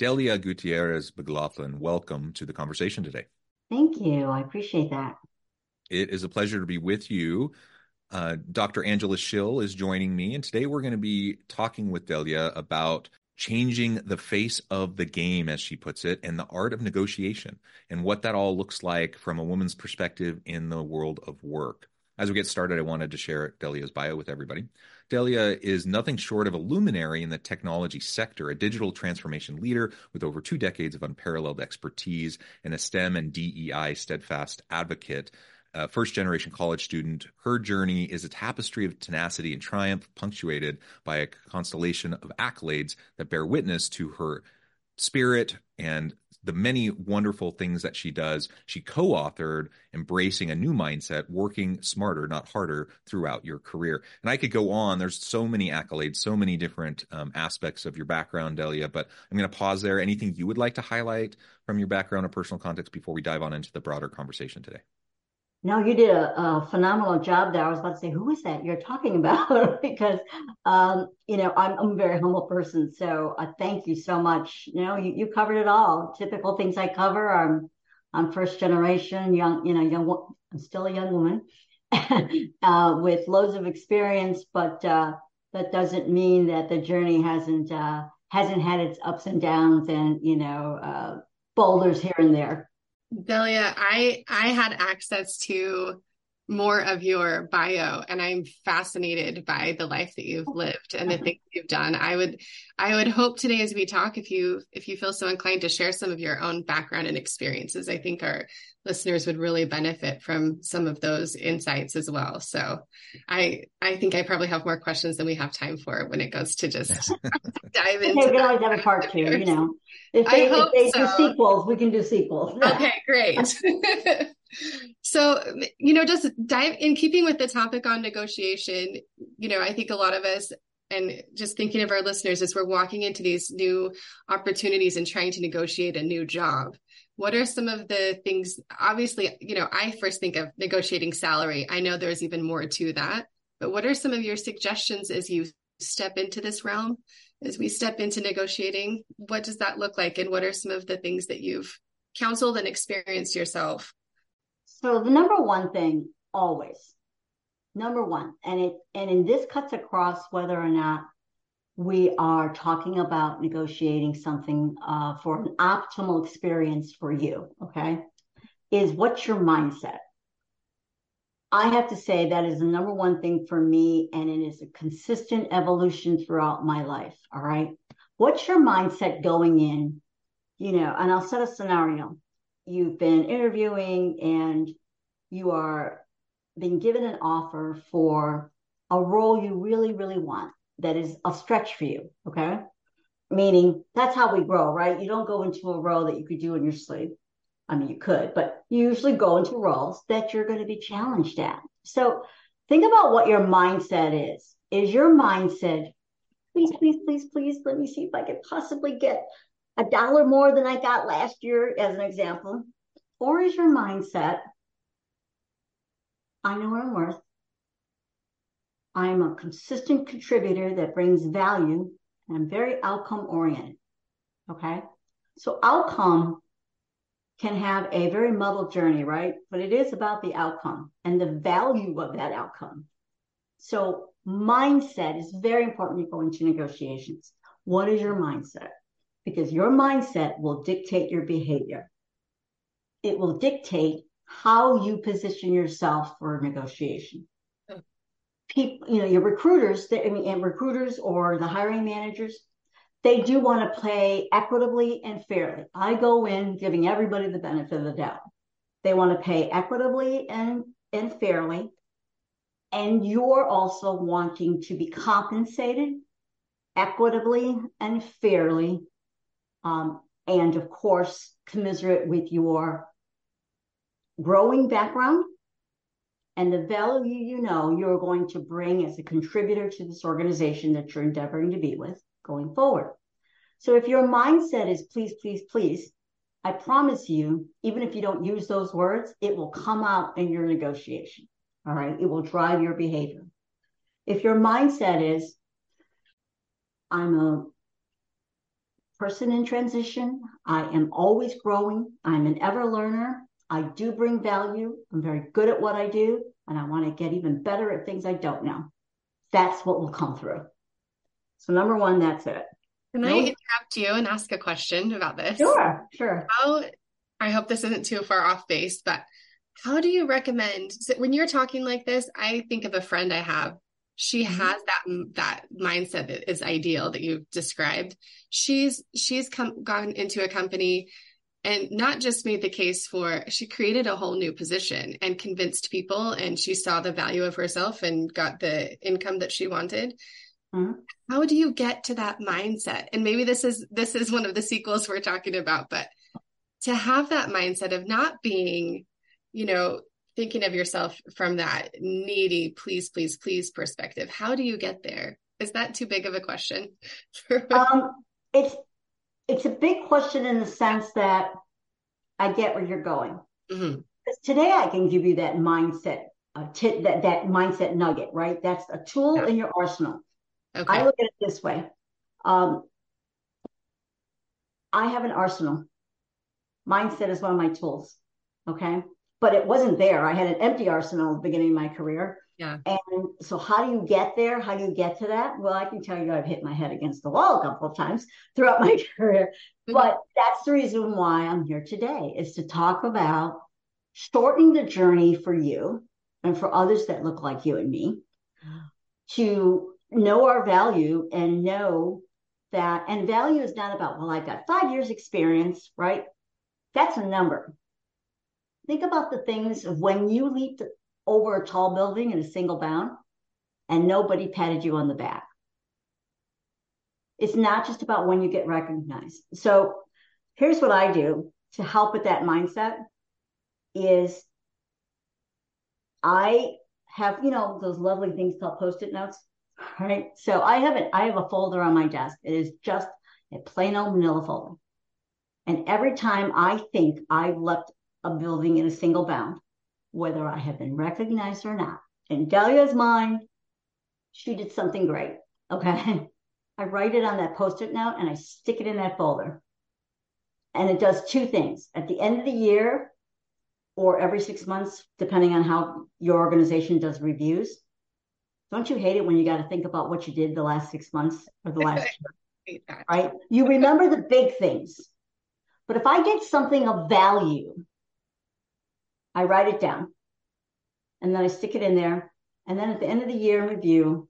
Delia Gutierrez McLaughlin, welcome to the conversation today. Thank you. I appreciate that. It is a pleasure to be with you. Uh, Dr. Angela Schill is joining me, and today we're going to be talking with Delia about changing the face of the game, as she puts it, and the art of negotiation, and what that all looks like from a woman's perspective in the world of work. As we get started, I wanted to share Delia's bio with everybody. Delia is nothing short of a luminary in the technology sector, a digital transformation leader with over two decades of unparalleled expertise, and a STEM and DEI steadfast advocate. Uh, first generation college student, her journey is a tapestry of tenacity and triumph, punctuated by a constellation of accolades that bear witness to her spirit and the many wonderful things that she does. She co authored Embracing a New Mindset, Working Smarter, Not Harder throughout your career. And I could go on. There's so many accolades, so many different um, aspects of your background, Delia, but I'm going to pause there. Anything you would like to highlight from your background or personal context before we dive on into the broader conversation today? No, you did a, a, phenomenal job there. I was about to say, who is that you're talking about? because, um, you know, I'm, I'm, a very humble person. So uh, thank you so much. You know, you, you covered it all. Typical things I cover. I'm, I'm first generation, young, you know, young, I'm still a young woman uh, with loads of experience, but uh, that doesn't mean that the journey hasn't, uh, hasn't had its ups and downs and, you know, uh, boulders here and there. Delia, I I had access to more of your bio and I'm fascinated by the life that you've lived and the mm-hmm. things you've done. I would I would hope today as we talk if you if you feel so inclined to share some of your own background and experiences. I think our listeners would really benefit from some of those insights as well. So I I think I probably have more questions than we have time for when it goes to just dive into. Okay, we always have a part two, you know. If they, if they so. do sequels, we can do sequels. okay, great. So, you know, just dive in keeping with the topic on negotiation, you know, I think a lot of us and just thinking of our listeners as we're walking into these new opportunities and trying to negotiate a new job what are some of the things obviously you know i first think of negotiating salary. I know there's even more to that but what are some of your suggestions as you step into this realm? As we step into negotiating what does that look like? And what are some of the things that you've counseled and experienced yourself so the number one thing always number one and it and in this cuts across whether or not we are talking about negotiating something uh, for an optimal experience for you, okay, is what's your mindset? I have to say that is the number one thing for me, and it is a consistent evolution throughout my life. All right. What's your mindset going in? You know, and I'll set a scenario. You've been interviewing and you are being given an offer for a role you really, really want that is a stretch for you. Okay. Meaning that's how we grow, right? You don't go into a role that you could do in your sleep. I mean, you could, but you usually go into roles that you're going to be challenged at. So think about what your mindset is. Is your mindset, please, please, please, please, let me see if I could possibly get a dollar more than I got last year, as an example? Or is your mindset, I know what I'm worth. I'm a consistent contributor that brings value and I'm very outcome oriented. Okay. So outcome can have a very muddled journey, right? But it is about the outcome and the value of that outcome. So mindset is very important when you go into negotiations. What is your mindset? Because your mindset will dictate your behavior. It will dictate how you position yourself for a negotiation people, you know, your recruiters, I mean, and recruiters or the hiring managers, they do want to pay equitably and fairly. I go in giving everybody the benefit of the doubt. They want to pay equitably and, and fairly. And you're also wanting to be compensated equitably and fairly. Um, and of course, commiserate with your growing background and the value you know you're going to bring as a contributor to this organization that you're endeavoring to be with going forward. So if your mindset is please, please, please, I promise you, even if you don't use those words, it will come out in your negotiation. All right. It will drive your behavior. If your mindset is, I'm a person in transition, I am always growing, I'm an ever learner, I do bring value, I'm very good at what I do, and I want to get even better at things I don't know. That's what will come through. So, number one, that's it. Can I interrupt you and ask a question about this? Sure, sure. How I hope this isn't too far off base, but how do you recommend so when you're talking like this? I think of a friend I have. She mm-hmm. has that that mindset that is ideal that you've described. She's she's come gone into a company and not just made the case for she created a whole new position and convinced people and she saw the value of herself and got the income that she wanted Mm-hmm. How do you get to that mindset? And maybe this is this is one of the sequels we're talking about, but to have that mindset of not being, you know, thinking of yourself from that needy, please, please, please perspective. How do you get there? Is that too big of a question? um, it's it's a big question in the sense that I get where you're going. Mm-hmm. Today I can give you that mindset, uh, t- that that mindset nugget, right? That's a tool yeah. in your arsenal. Okay. I look at it this way. Um, I have an arsenal. Mindset is one of my tools. Okay. But it wasn't there. I had an empty arsenal at the beginning of my career. Yeah. And so how do you get there? How do you get to that? Well, I can tell you I've hit my head against the wall a couple of times throughout my career. Mm-hmm. But that's the reason why I'm here today is to talk about shortening the journey for you and for others that look like you and me to know our value and know that and value is not about well i've got five years experience right that's a number think about the things of when you leaped over a tall building in a single bound and nobody patted you on the back it's not just about when you get recognized so here's what i do to help with that mindset is i have you know those lovely things called post-it notes right? So I have it. I have a folder on my desk. It is just a plain old manila folder. And every time I think I've left a building in a single bound, whether I have been recognized or not, in Delia's mind, she did something great. Okay. I write it on that post it note and I stick it in that folder. And it does two things. At the end of the year, or every six months, depending on how your organization does reviews, don't you hate it when you got to think about what you did the last six months or the last year? Right? You remember the big things. But if I get something of value, I write it down and then I stick it in there. And then at the end of the year in review,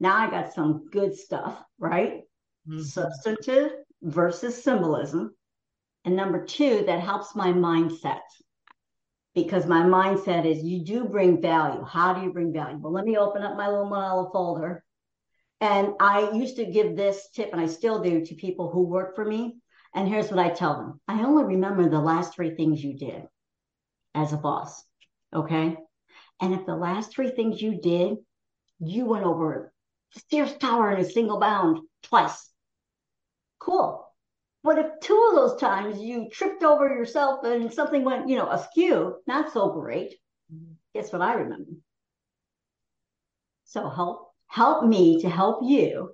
now I got some good stuff, right? Mm-hmm. Substantive versus symbolism. And number two, that helps my mindset because my mindset is you do bring value. How do you bring value? Well, let me open up my little manila folder. And I used to give this tip, and I still do to people who work for me. And here's what I tell them I only remember the last three things you did as a boss. Okay. And if the last three things you did, you went over Sears Tower in a single bound twice. Cool. But if two of those times you tripped over yourself and something went, you know, askew, not so great. Guess what I remember? So help help me to help you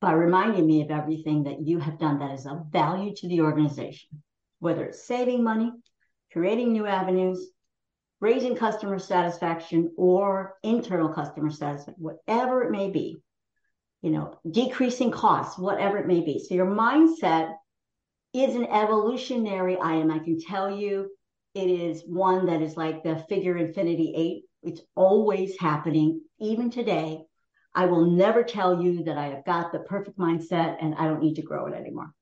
by reminding me of everything that you have done that is of value to the organization, whether it's saving money, creating new avenues, raising customer satisfaction, or internal customer satisfaction, whatever it may be you know, decreasing costs, whatever it may be. So your mindset is an evolutionary item. I can tell you it is one that is like the figure infinity eight. It's always happening, even today. I will never tell you that I have got the perfect mindset and I don't need to grow it anymore.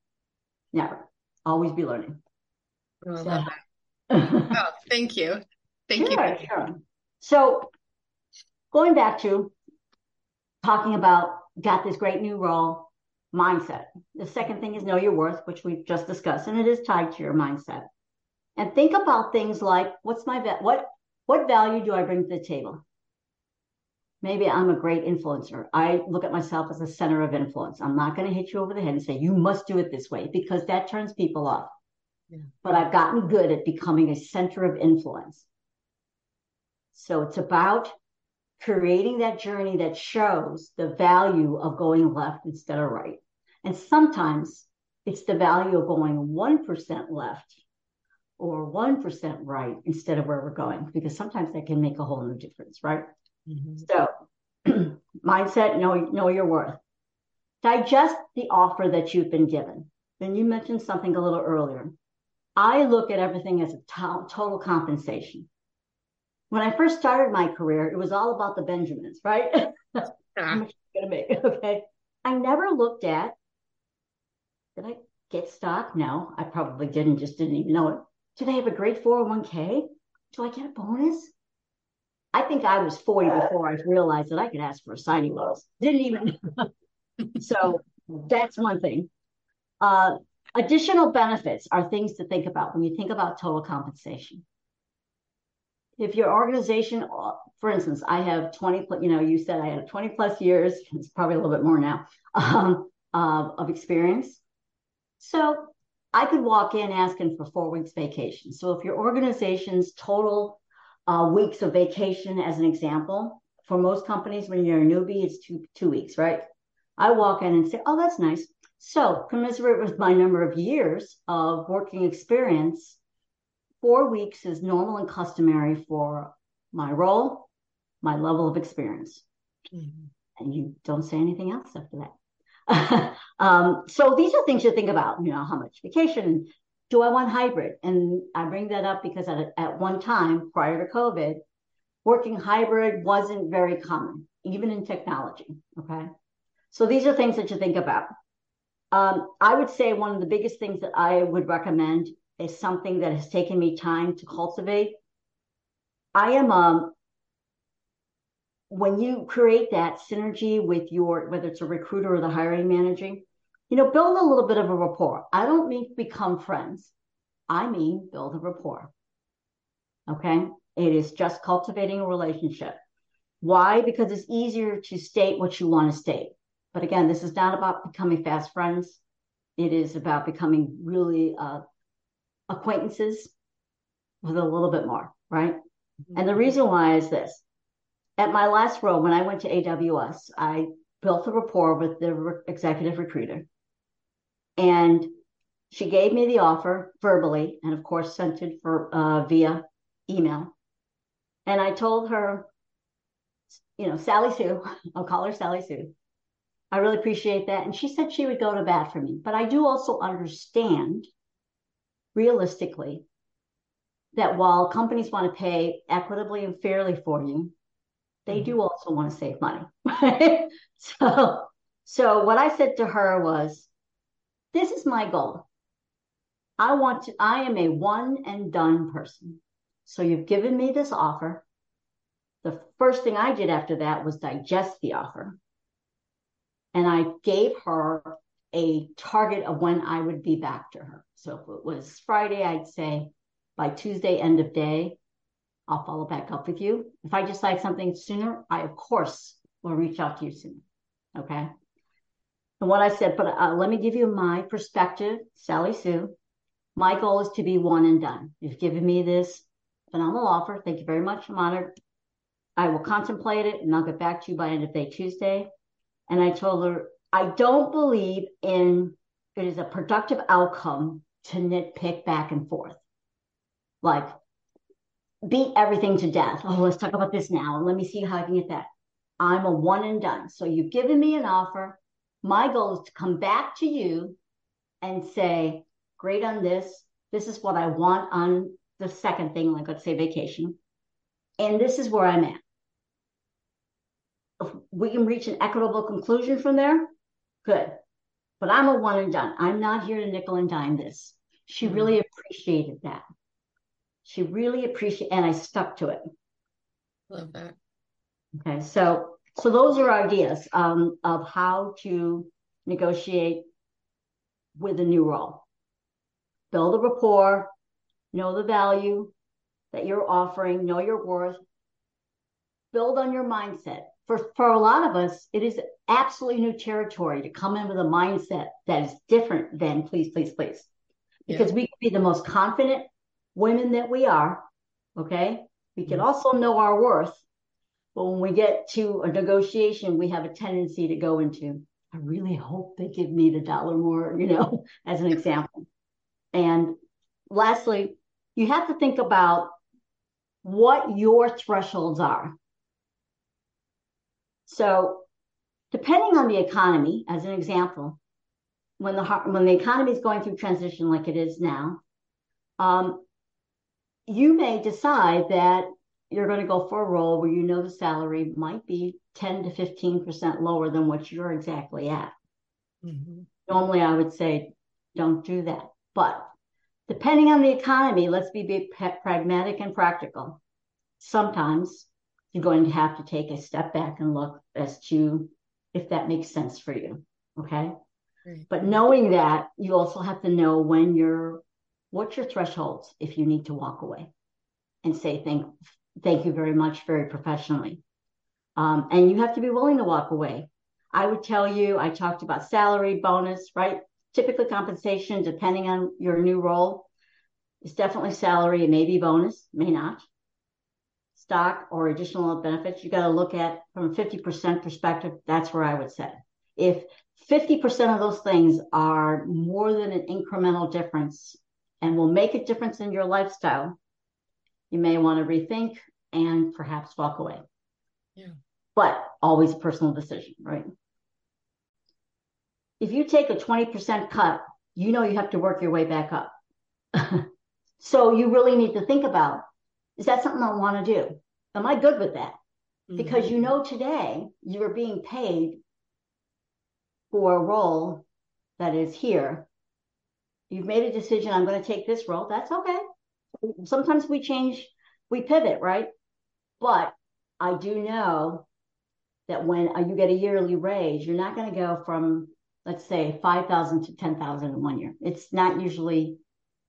Never. Always be learning. Oh, so. Oh thank you. Thank sure, you. Sure. So going back to talking about got this great new role mindset. The second thing is know your worth, which we've just discussed, and it is tied to your mindset. And think about things like what's my what what value do I bring to the table? Maybe I'm a great influencer. I look at myself as a center of influence. I'm not going to hit you over the head and say you must do it this way because that turns people off. Yeah. But I've gotten good at becoming a center of influence. So it's about creating that journey that shows the value of going left instead of right. And sometimes it's the value of going 1% left or 1% right instead of where we're going, because sometimes that can make a whole new difference, right? Mm-hmm. So, mindset, know, know your worth. Digest the offer that you've been given. Then you mentioned something a little earlier. I look at everything as a to- total compensation when I first started my career, it was all about the Benjamins, right? How much gonna make? Okay. I never looked at did I get stock? No, I probably didn't, just didn't even know it. Did I have a great 401k? Do I get a bonus? I think I was 40 before I realized that I could ask for a signing bonus. Didn't even. so that's one thing. Uh, additional benefits are things to think about when you think about total compensation if your organization, for instance, I have 20, you know, you said I had 20 plus years, it's probably a little bit more now, um, of experience. So I could walk in asking for four weeks vacation. So if your organization's total uh, weeks of vacation, as an example, for most companies, when you're a newbie, it's two, two weeks, right? I walk in and say, oh, that's nice. So commensurate with my number of years of working experience, four weeks is normal and customary for my role, my level of experience. Mm-hmm. And you don't say anything else after that. um, so these are things you think about, you know, how much vacation, do I want hybrid? And I bring that up because at, at one time prior to COVID, working hybrid wasn't very common, even in technology. Okay. So these are things that you think about. Um, I would say one of the biggest things that I would recommend is something that has taken me time to cultivate. I am um when you create that synergy with your whether it's a recruiter or the hiring manager, you know, build a little bit of a rapport. I don't mean become friends. I mean build a rapport. Okay? It is just cultivating a relationship. Why? Because it's easier to state what you want to state. But again, this is not about becoming fast friends. It is about becoming really uh, acquaintances with a little bit more, right? Mm-hmm. And the reason why is this. At my last role, when I went to AWS, I built a rapport with the re- executive recruiter. And she gave me the offer verbally and, of course, sent it for uh, via email. And I told her, you know, Sally Sue, I'll call her Sally Sue. I really appreciate that. And she said she would go to bat for me. But I do also understand realistically that while companies want to pay equitably and fairly for you, they do mm-hmm. also want to save money. so, so what I said to her was, this is my goal. I want to, I am a one and done person. So you've given me this offer. The first thing I did after that was digest the offer. And I gave her a target of when I would be back to her. So if it was Friday, I'd say by Tuesday, end of day, I'll follow back up with you. If I decide something sooner, I of course will reach out to you soon. Okay. And what I said, but uh, let me give you my perspective, Sally Sue. My goal is to be one and done. You've given me this phenomenal offer. Thank you very much. I'm honored. I will contemplate it and I'll get back to you by end of day Tuesday. And I told her I don't believe in it is a productive outcome to nitpick back and forth. Like beat everything to death. Oh, let's talk about this now. And Let me see how I can get that. I'm a one and done. So you've given me an offer. My goal is to come back to you and say, great on this. This is what I want on the second thing, like let's say vacation. And this is where I'm at we can reach an equitable conclusion from there, good. But I'm a one and done. I'm not here to nickel and dime this. She mm-hmm. really appreciated that. She really appreciated, and I stuck to it. Love that. Okay, so so those are ideas um, of how to negotiate with a new role. Build a rapport, know the value that you're offering, know your worth, build on your mindset. For, for a lot of us, it is absolutely new territory to come in with a mindset that is different than please, please, please. Because yeah. we can be the most confident women that we are. Okay. We can mm-hmm. also know our worth. But when we get to a negotiation, we have a tendency to go into, I really hope they give me the dollar more, you know, as an example. And lastly, you have to think about what your thresholds are. So, depending on the economy, as an example, when the when the economy is going through transition like it is now, um, you may decide that you're going to go for a role where you know the salary might be 10 to 15 percent lower than what you're exactly at. Mm-hmm. Normally, I would say don't do that, but depending on the economy, let's be pragmatic and practical. Sometimes you're going to have to take a step back and look as to if that makes sense for you. Okay. Right. But knowing that, you also have to know when you're, what's your thresholds if you need to walk away and say thank, thank you very much, very professionally. Um, and you have to be willing to walk away. I would tell you, I talked about salary, bonus, right? Typically compensation, depending on your new role, is definitely salary. It may be bonus, may not stock or additional benefits, you got to look at from a 50% perspective. That's where I would say. If 50% of those things are more than an incremental difference and will make a difference in your lifestyle, you may want to rethink and perhaps walk away. Yeah. But always a personal decision, right? If you take a 20% cut, you know you have to work your way back up. so you really need to think about is that something I want to do? Am I good with that? Mm-hmm. Because you know today you are being paid for a role that is here. You've made a decision, I'm going to take this role. That's okay. Sometimes we change, we pivot, right? But I do know that when you get a yearly raise, you're not going to go from, let's say, 5,000 to 10,000 in one year. It's not usually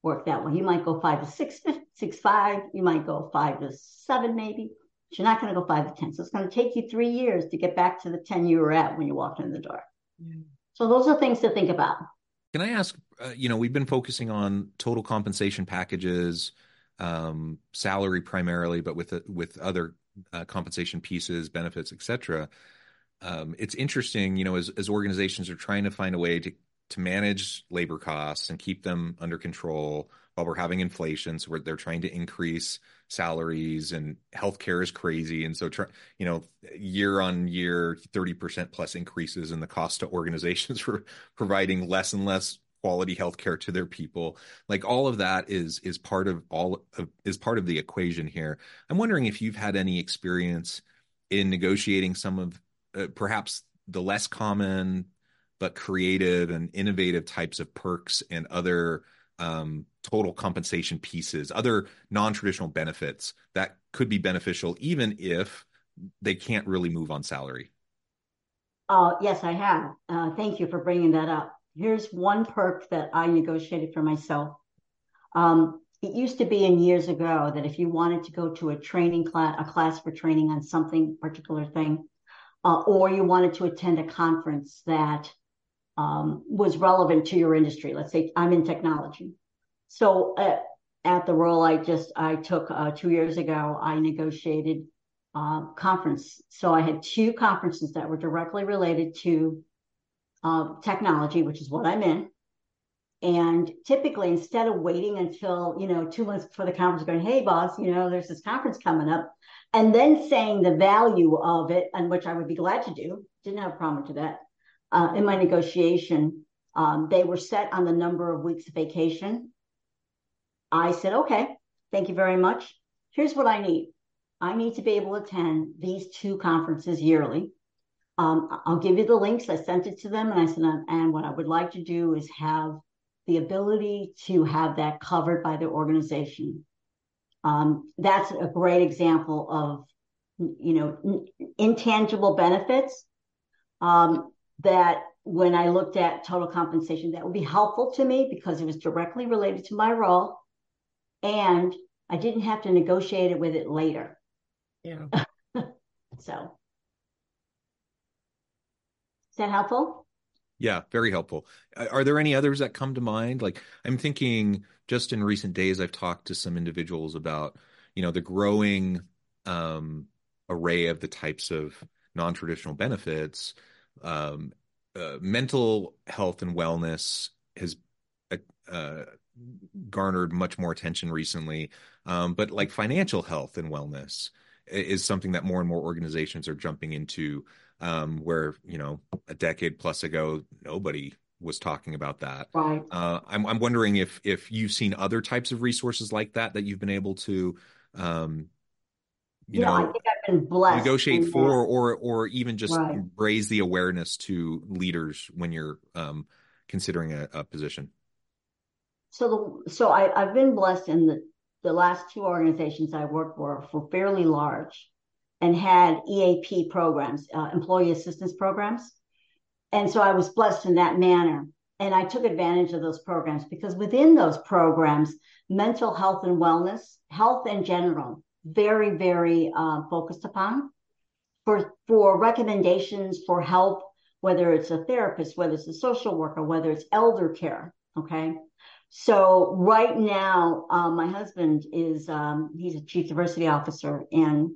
work that way. You might go five to six, six, five. You might go five to seven, maybe. But you're not going to go five to 10. So it's going to take you three years to get back to the 10 you were at when you walked in the door. Yeah. So those are things to think about. Can I ask, uh, you know, we've been focusing on total compensation packages, um, salary primarily, but with, uh, with other uh, compensation pieces, benefits, etc. Um, it's interesting, you know, as, as organizations are trying to find a way to to manage labor costs and keep them under control while we're having inflation. So they're trying to increase salaries and healthcare is crazy. And so, you know, year on year, 30% plus increases in the cost to organizations for providing less and less quality healthcare to their people. Like all of that is, is part of all of, is part of the equation here. I'm wondering if you've had any experience in negotiating some of uh, perhaps the less common but creative and innovative types of perks and other um, total compensation pieces, other non traditional benefits that could be beneficial, even if they can't really move on salary? Uh, yes, I have. Uh, thank you for bringing that up. Here's one perk that I negotiated for myself. Um, it used to be in years ago that if you wanted to go to a training class, a class for training on something particular thing, uh, or you wanted to attend a conference that um, was relevant to your industry. Let's say I'm in technology. So uh, at the role I just I took uh, two years ago, I negotiated uh, conference. So I had two conferences that were directly related to uh, technology, which is what I'm in. And typically, instead of waiting until you know two months before the conference, going, "Hey, boss, you know there's this conference coming up," and then saying the value of it, and which I would be glad to do, didn't have a problem to that uh, in my negotiation, um, they were set on the number of weeks of vacation. I said, okay, thank you very much. Here's what I need I need to be able to attend these two conferences yearly. um, I'll give you the links. I sent it to them and I said, and what I would like to do is have the ability to have that covered by the organization. Um, that's a great example of, you know, intangible benefits um, that when I looked at total compensation, that would be helpful to me because it was directly related to my role. And I didn't have to negotiate it with it later. Yeah. so is that helpful? Yeah, very helpful. Are there any others that come to mind? Like I'm thinking just in recent days I've talked to some individuals about, you know, the growing um, array of the types of non-traditional benefits. Um, uh, mental health and wellness has uh, uh, garnered much more attention recently, um, but like financial health and wellness is something that more and more organizations are jumping into um, where you know a decade plus ago nobody was talking about that. Right. Uh, I'm I'm wondering if if you've seen other types of resources like that that you've been able to, um, you, know, I think I've blessed negotiate for, that. or or even just right. raise the awareness to leaders when you're um, considering a, a, position. So the so I I've been blessed in the the last two organizations I worked for were fairly large and had EAP programs, uh, employee assistance programs. And so I was blessed in that manner. And I took advantage of those programs because within those programs, mental health and wellness, health in general, very, very uh, focused upon for, for recommendations for help, whether it's a therapist, whether it's a social worker, whether it's elder care. Okay. So right now, uh, my husband is, um, he's a chief diversity officer and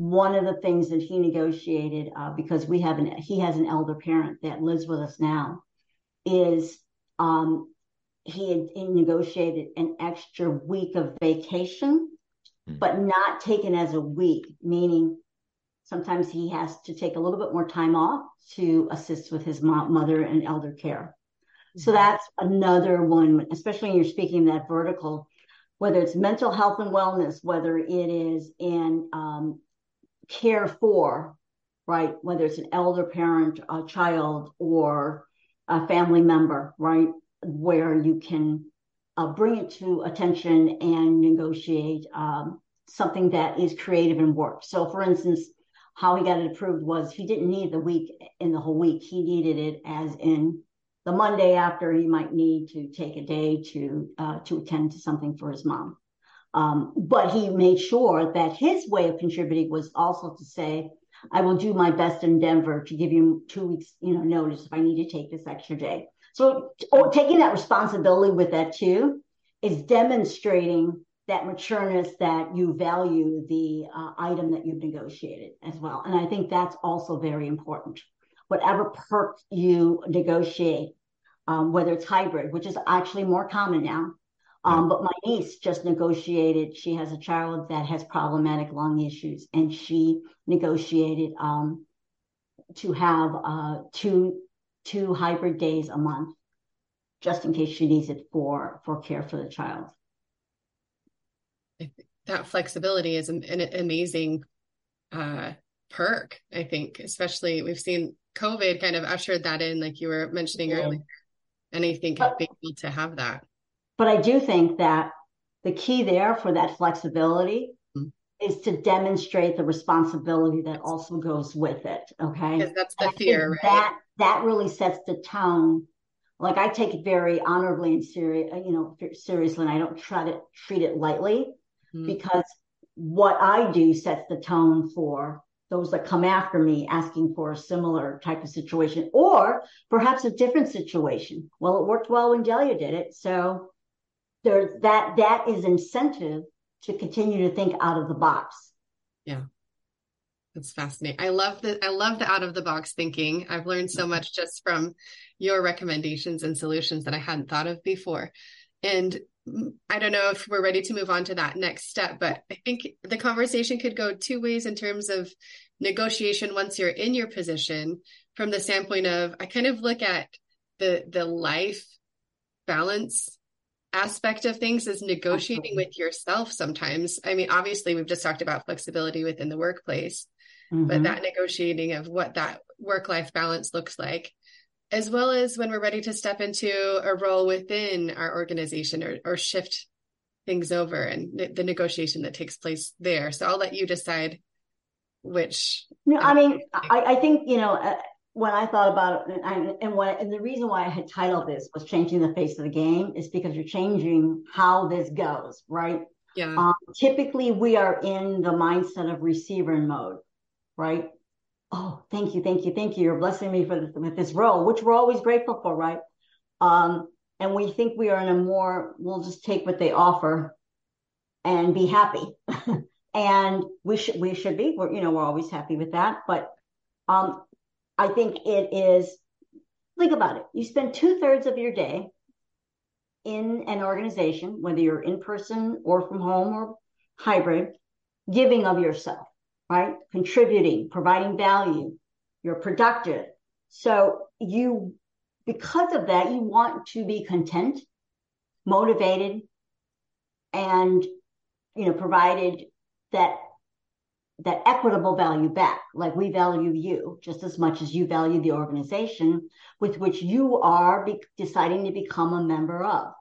one of the things that he negotiated uh, because we have an he has an elder parent that lives with us now is um, he had he negotiated an extra week of vacation. But not taken as a week meaning sometimes he has to take a little bit more time off to assist with his mom, mother and elder care so that's another one especially when you're speaking that vertical whether it's mental health and wellness whether it is in um, care for, right? Whether it's an elder parent, a child, or a family member, right? Where you can bring it to attention and negotiate um, something that is creative and works. So, for instance, how he got it approved was he didn't need the week in the whole week. He needed it as in the Monday after he might need to take a day to uh, to attend to something for his mom. Um, but he made sure that his way of contributing was also to say, I will do my best in Denver to give you two weeks, you know, notice if I need to take this extra day. So oh, taking that responsibility with that too is demonstrating that matureness that you value the uh, item that you've negotiated as well. And I think that's also very important. Whatever perk you negotiate, um, whether it's hybrid, which is actually more common now, um, but my niece just negotiated. She has a child that has problematic lung issues, and she negotiated um, to have uh, two two hybrid days a month, just in case she needs it for for care for the child. That flexibility is an, an amazing uh, perk. I think, especially we've seen COVID kind of ushered that in, like you were mentioning yeah. earlier. And I think but, being able to have that but I do think that the key there for that flexibility mm-hmm. is to demonstrate the responsibility that also goes with it. Okay. Because that's the fear, right? That that really sets the tone. Like I take it very honorably and serious, you know, seriously, and I don't try to treat it lightly mm-hmm. because what I do sets the tone for those that come after me asking for a similar type of situation or perhaps a different situation. Well, it worked well when Delia did it. So there that that is incentive to continue to think out of the box. Yeah. That's fascinating. I love the I love the out of the box thinking. I've learned so mm-hmm. much just from your recommendations and solutions that I hadn't thought of before. And I don't know if we're ready to move on to that next step, but I think the conversation could go two ways in terms of negotiation once you're in your position from the standpoint of I kind of look at the the life balance aspect of things is negotiating with yourself sometimes. I mean, obviously, we've just talked about flexibility within the workplace, mm-hmm. but that negotiating of what that work life balance looks like, as well as when we're ready to step into a role within our organization or, or shift things over and the negotiation that takes place there. So I'll let you decide which. No, I mean, I, I think, you know, uh, when I thought about it, and, and what and the reason why I had titled this was changing the face of the game is because you're changing how this goes, right? Yeah. Um, typically, we are in the mindset of receiver mode, right? Oh, thank you, thank you, thank you. You're blessing me for this, with this role, which we're always grateful for, right? Um, and we think we are in a more, we'll just take what they offer and be happy. and we should we should be. We're you know we're always happy with that, but um, I think it is. Think about it. You spend two thirds of your day in an organization, whether you're in person or from home or hybrid, giving of yourself, right? Contributing, providing value. You're productive. So you, because of that, you want to be content, motivated, and you know, provided that that equitable value back like we value you just as much as you value the organization with which you are be- deciding to become a member of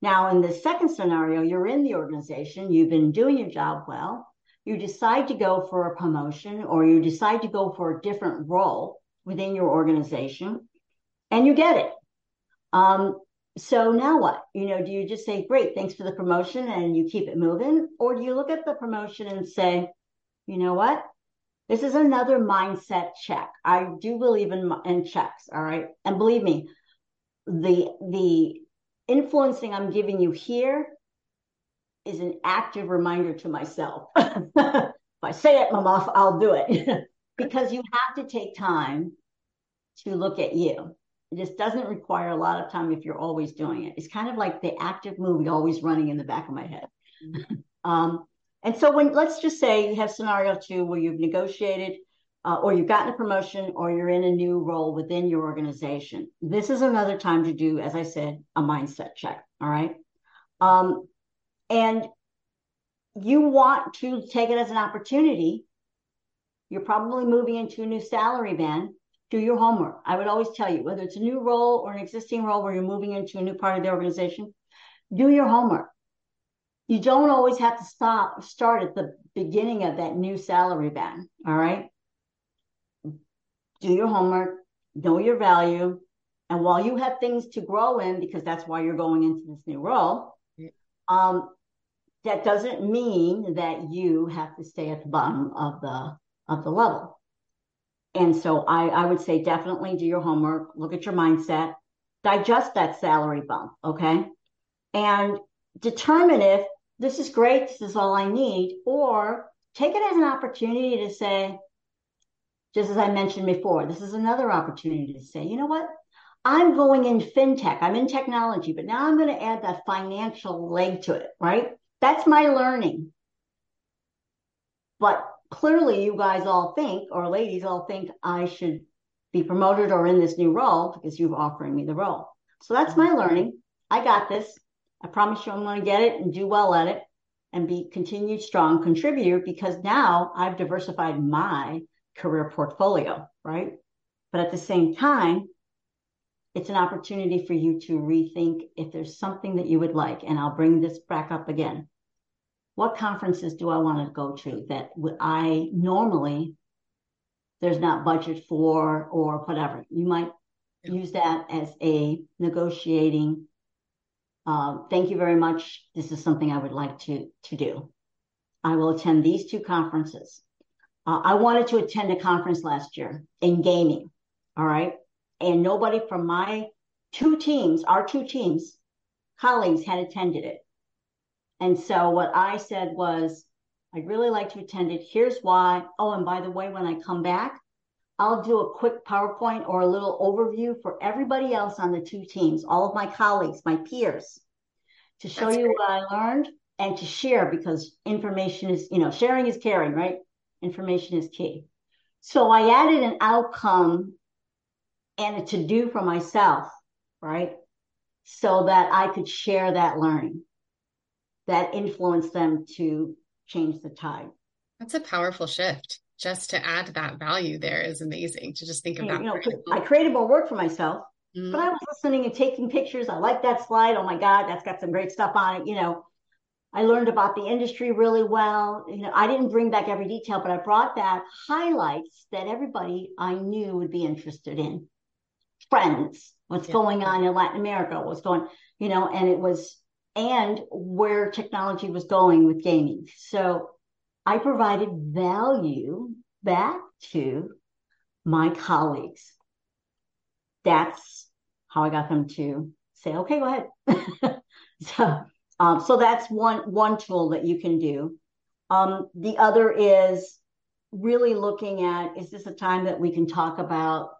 now in the second scenario you're in the organization you've been doing your job well you decide to go for a promotion or you decide to go for a different role within your organization and you get it um, so now what? You know, do you just say, great, thanks for the promotion and you keep it moving? Or do you look at the promotion and say, you know what? This is another mindset check. I do believe in, in checks. All right. And believe me, the, the influencing I'm giving you here is an active reminder to myself. if I say it, Mama, I'll do it because you have to take time to look at you. It just doesn't require a lot of time if you're always doing it. It's kind of like the active movie always running in the back of my head. Mm-hmm. um, and so when let's just say you have scenario two where you've negotiated uh, or you've gotten a promotion or you're in a new role within your organization. This is another time to do, as I said, a mindset check. All right. Um, and you want to take it as an opportunity. You're probably moving into a new salary band do your homework. I would always tell you, whether it's a new role or an existing role where you're moving into a new part of the organization, do your homework. You don't always have to stop, start at the beginning of that new salary band. All right. Do your homework, know your value. And while you have things to grow in, because that's why you're going into this new role, um, that doesn't mean that you have to stay at the bottom of the of the level. And so I, I would say definitely do your homework, look at your mindset, digest that salary bump, okay? And determine if this is great, this is all I need, or take it as an opportunity to say, just as I mentioned before, this is another opportunity to say, you know what? I'm going in fintech, I'm in technology, but now I'm going to add that financial leg to it, right? That's my learning. But clearly you guys all think, or ladies all think, I should be promoted or in this new role because you're offering me the role. So that's my learning. I got this. I promise you I'm going to get it and do well at it and be continued strong contributor because now I've diversified my career portfolio, right? But at the same time, it's an opportunity for you to rethink if there's something that you would like. And I'll bring this back up again what conferences do I want to go to that I normally there's not budget for or whatever. You might yeah. use that as a negotiating. Uh, thank you very much. This is something I would like to to do. I will attend these two conferences. Uh, I wanted to attend a conference last year in gaming. All right, and nobody from my two teams, our two teams, colleagues had attended it. And so what I said was, I'd really like to attend it. Here's why. Oh, and by the way, when I come back, I'll do a quick PowerPoint or a little overview for everybody else on the two teams, all of my colleagues, my peers, to show That's you great. what I learned and to share because information is, you know, sharing is caring, right? Information is key. So I added an outcome and a to do for myself, right? So that I could share that learning that influenced them to change the tide. That's a powerful shift. just to add that value there is amazing to just think that. You know, I created more work for myself, mm-hmm. but I was listening and taking pictures. I like that slide. Oh my God, that's got some great stuff on it. You know, I learned about the industry really well. You know, I didn't bring back every detail, but I brought back highlights that everybody I knew would be interested in. Trends, what's yeah. going on in Latin America, what's going, you know, and it was, and where technology was going with gaming. So I provided value back to my colleagues. That's how I got them to say, okay, go ahead. so, um, so that's one, one tool that you can do. Um, the other is really looking at, is this a time that we can talk about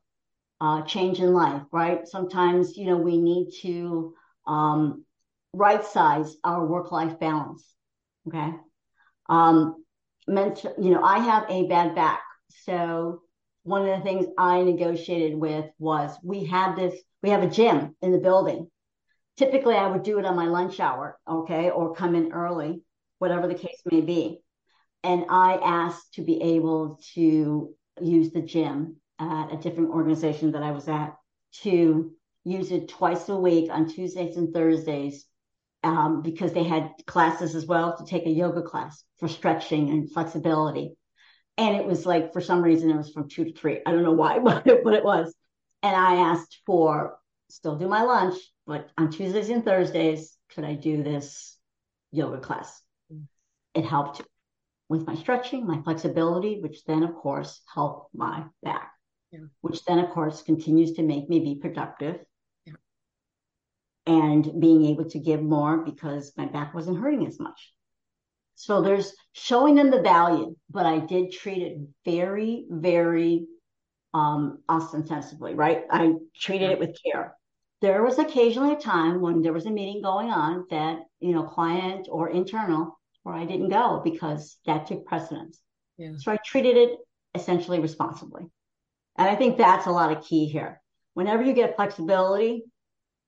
uh, change in life, right? Sometimes, you know, we need to um, right size our work life balance. Okay. Um, mention, you know, I have a bad back. So one of the things I negotiated with was we had this, we have a gym in the building. Typically, I would do it on my lunch hour, okay, or come in early, whatever the case may be. And I asked to be able to use the gym at a different organization that I was at to use it twice a week on Tuesdays and Thursdays um, because they had classes as well to take a yoga class for stretching and flexibility. And it was like, for some reason, it was from two to three. I don't know why, but but it was. And I asked for still do my lunch, but on Tuesdays and Thursdays, could I do this yoga class? It helped with my stretching, my flexibility, which then, of course, helped my back, yeah. which then, of course, continues to make me be productive and being able to give more because my back wasn't hurting as much. So there's showing them the value, but I did treat it very, very um, ostensibly, right? I treated it with care. There was occasionally a time when there was a meeting going on that, you know, client or internal, where I didn't go because that took precedence. Yeah. So I treated it essentially responsibly. And I think that's a lot of key here. Whenever you get flexibility,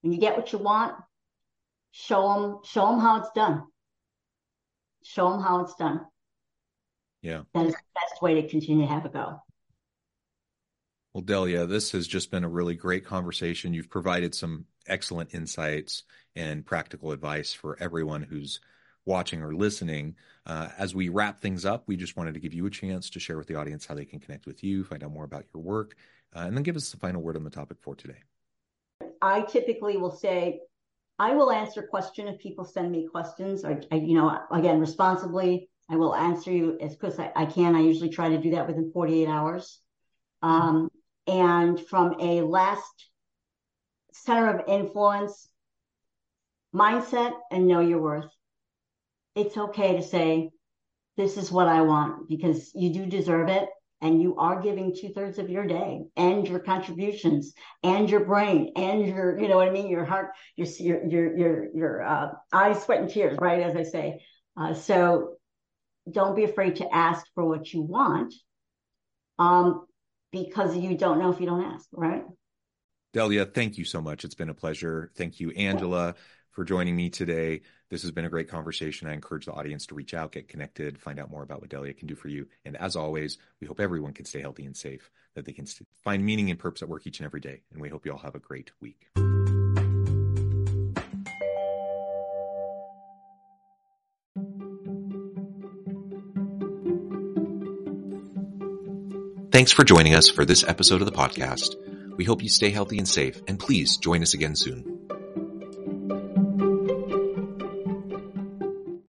when you get what you want, show them show them how it's done. Show them how it's done. Yeah, that is the best way to continue to have a go. Well, Delia, this has just been a really great conversation. You've provided some excellent insights and practical advice for everyone who's watching or listening. Uh, as we wrap things up, we just wanted to give you a chance to share with the audience how they can connect with you, find out more about your work, uh, and then give us the final word on the topic for today. I typically will say, I will answer question if people send me questions or, you know, again, responsibly, I will answer you as quick as I, I can. I usually try to do that within 48 hours. Um, and from a last center of influence, mindset and know your worth. It's okay to say, this is what I want because you do deserve it and you are giving two thirds of your day and your contributions and your brain and your, you know what I mean? Your heart, your, your, your, your, uh, eyes, sweat and tears, right? As I say. Uh, so don't be afraid to ask for what you want. Um, because you don't know if you don't ask, right? Delia, thank you so much. It's been a pleasure. Thank you, Angela, for joining me today. This has been a great conversation. I encourage the audience to reach out, get connected, find out more about what Delia can do for you. And as always, we hope everyone can stay healthy and safe, that they can find meaning and purpose at work each and every day. And we hope you all have a great week. Thanks for joining us for this episode of the podcast. We hope you stay healthy and safe, and please join us again soon.